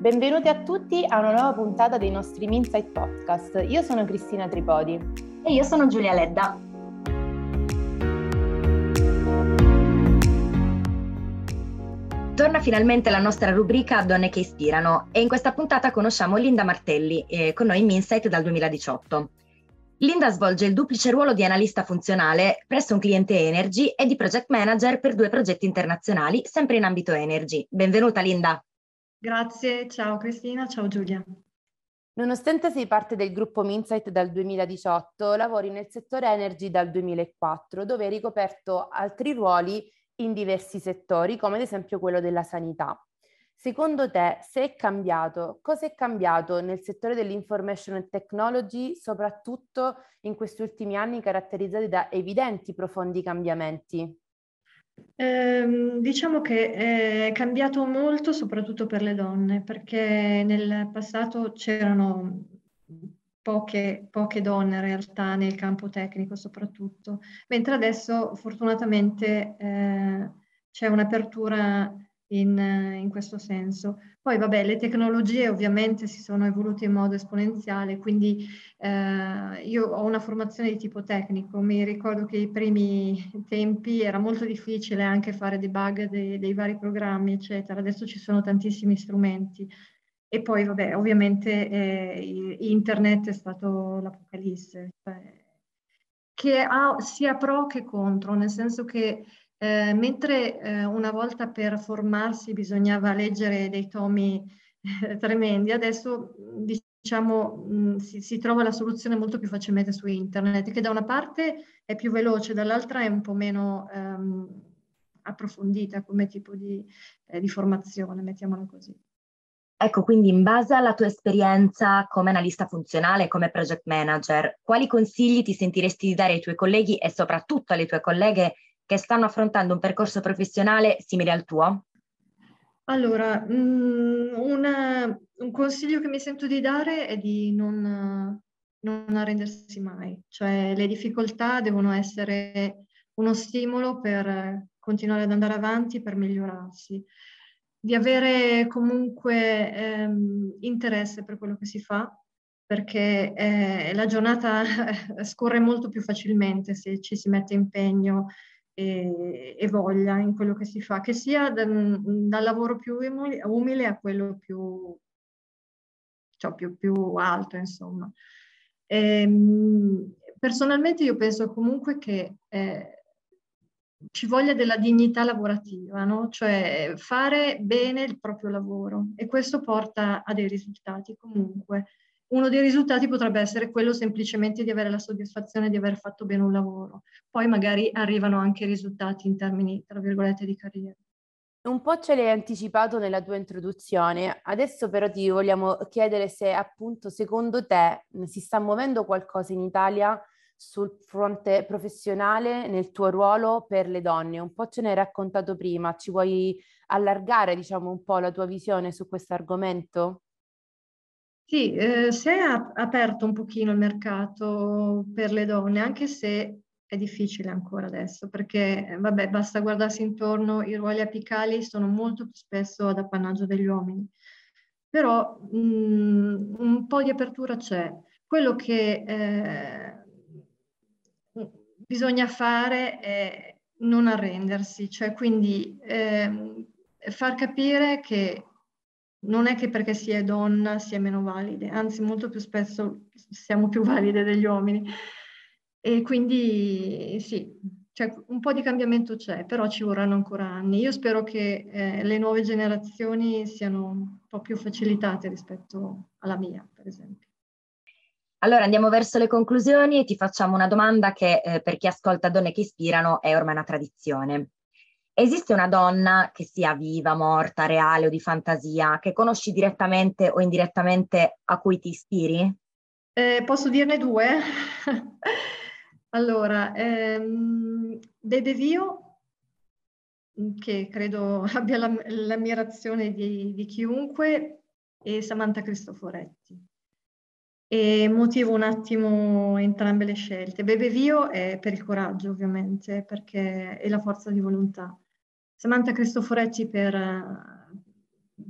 Benvenuti a tutti a una nuova puntata dei nostri Minsight Podcast. Io sono Cristina Tripodi. E io sono Giulia Ledda. Torna finalmente la nostra rubrica Donne che ispirano e in questa puntata conosciamo Linda Martelli, eh, con noi in Minsight dal 2018. Linda svolge il duplice ruolo di analista funzionale presso un cliente Energy e di project manager per due progetti internazionali, sempre in ambito Energy. Benvenuta Linda. Grazie, ciao Cristina, ciao Giulia. Nonostante sei parte del gruppo Minsight dal 2018, lavori nel settore Energy dal 2004, dove hai ricoperto altri ruoli in diversi settori, come ad esempio quello della sanità. Secondo te, se è cambiato, cosa è cambiato nel settore dell'information technology, soprattutto in questi ultimi anni caratterizzati da evidenti profondi cambiamenti? Eh, diciamo che è cambiato molto soprattutto per le donne, perché nel passato c'erano poche, poche donne in realtà nel campo tecnico soprattutto, mentre adesso fortunatamente eh, c'è un'apertura in, in, questo senso. Poi vabbè, le tecnologie ovviamente si sono evolute in modo esponenziale, quindi eh, io ho una formazione di tipo tecnico, mi ricordo che i primi tempi era molto difficile anche fare debug dei, dei vari programmi, eccetera, adesso ci sono tantissimi strumenti. E poi vabbè, ovviamente eh, internet è stato l'apocalisse, cioè, che ha sia pro che contro, nel senso che eh, mentre eh, una volta per formarsi bisognava leggere dei tomi eh, tremendi, adesso diciamo mh, si, si, trova la soluzione molto più facilmente su internet, che da una parte è più veloce, dall'altra è un po' meno ehm, approfondita come tipo di, eh, di formazione, mettiamola così. Ecco, quindi in base alla tua esperienza come analista funzionale, come project manager, quali consigli ti sentiresti di dare ai tuoi colleghi e soprattutto alle tue colleghe che stanno affrontando un percorso professionale simile al tuo? Allora, mm, una, un consiglio che mi sento di dare è di non, non arrendersi mai, cioè le difficoltà devono essere uno stimolo per continuare ad andare avanti, per migliorarsi, di avere comunque ehm, interesse per quello che si fa, perché eh, la giornata scorre molto più facilmente se ci si mette impegno e, e, voglia in quello che si fa, che sia da, dal lavoro più umile a quello più, cioè più, più alto, insomma. E, ehm, personalmente io penso comunque che eh, ci voglia della dignità lavorativa, no? cioè fare bene il proprio lavoro e questo porta a dei risultati comunque. Uno dei risultati potrebbe essere quello semplicemente di avere la soddisfazione di aver fatto bene un lavoro. Poi magari arrivano anche risultati in termini, tra virgolette, di carriera. Un po' ce l'hai anticipato nella tua introduzione, adesso però ti vogliamo chiedere se appunto secondo te si sta muovendo qualcosa in Italia sul fronte professionale nel tuo ruolo per le donne. Un po' ce ne hai raccontato prima, ci vuoi allargare diciamo un po' la tua visione su questo argomento? Sì, eh, si è aperto un pochino il mercato per le donne, anche se è difficile ancora adesso, perché vabbè, basta guardarsi intorno, i ruoli apicali sono molto più spesso ad appannaggio degli uomini. Però mh, mm, un po' di apertura c'è. Quello che eh, bisogna fare è non arrendersi, cioè quindi eh, far capire che non è che perché si è donna si è meno valide, anzi molto più spesso siamo più valide degli uomini. E quindi sì, cioè, un po' di cambiamento c'è, però ci vorranno ancora anni. Io spero che eh, le nuove generazioni siano un po' più facilitate rispetto alla mia, per esempio. Allora andiamo verso le conclusioni e ti facciamo una domanda che eh, per chi ascolta Donne che ispirano è ormai una tradizione. Esiste una donna che sia viva, morta, reale o di fantasia, che conosci direttamente o indirettamente a cui ti ispiri? Eh, posso dirne due? allora, ehm, Bebe Vio, che credo abbia l'ammirazione di, di chiunque, e Samantha Cristoforetti. E motivo un attimo entrambe le scelte. Bebe Vio è per il coraggio, ovviamente, perché è la forza di volontà. Samantha Cristoforetti per,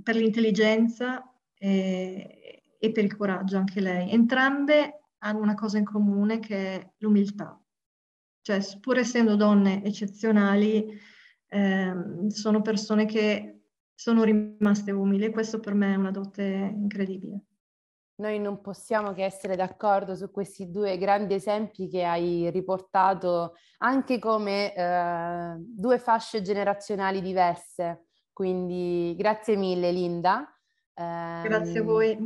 per l'intelligenza e, e per il coraggio anche lei. Entrambe hanno una cosa in comune che è l'umiltà. Cioè, pur essendo donne eccezionali, eh, sono persone che sono rimaste umili e questo per me è una dote incredibile. Noi non possiamo che essere d'accordo su questi due grandi esempi che hai riportato anche come eh, due fasce generazionali diverse. Quindi grazie mille Linda. Eh, grazie a voi.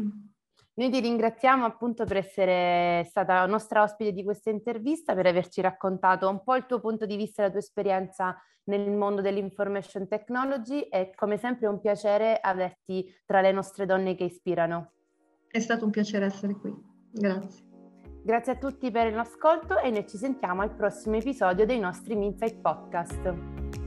Noi ti ringraziamo appunto per essere stata nostra ospite di questa intervista, per averci raccontato un po' il tuo punto di vista e la tua esperienza nel mondo dell'information technology e come sempre è un piacere averti tra le nostre donne che ispirano. È stato un piacere essere qui. Grazie. Grazie a tutti per l'ascolto e noi ci sentiamo al prossimo episodio dei nostri Minsight Podcast.